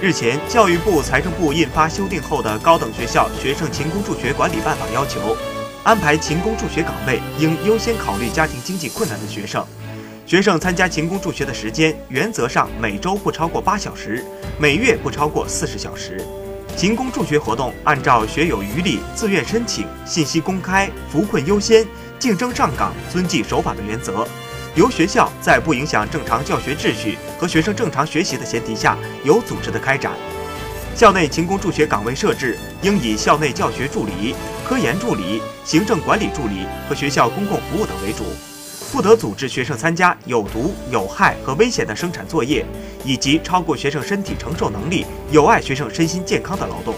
日前，教育部、财政部印发修订后的《高等学校学生勤工助学管理办法》，要求安排勤工助学岗位应优先考虑家庭经济困难的学生。学生参加勤工助学的时间，原则上每周不超过八小时，每月不超过四十小时。勤工助学活动按照学有余力、自愿申请、信息公开、扶困优先、竞争上岗、遵纪守法的原则。由学校在不影响正常教学秩序和学生正常学习的前提下，有组织的开展。校内勤工助学岗位设置应以校内教学助理、科研助理、行政管理助理和学校公共服务等为主，不得组织学生参加有毒、有害和危险的生产作业，以及超过学生身体承受能力、有碍学生身心健康的劳动。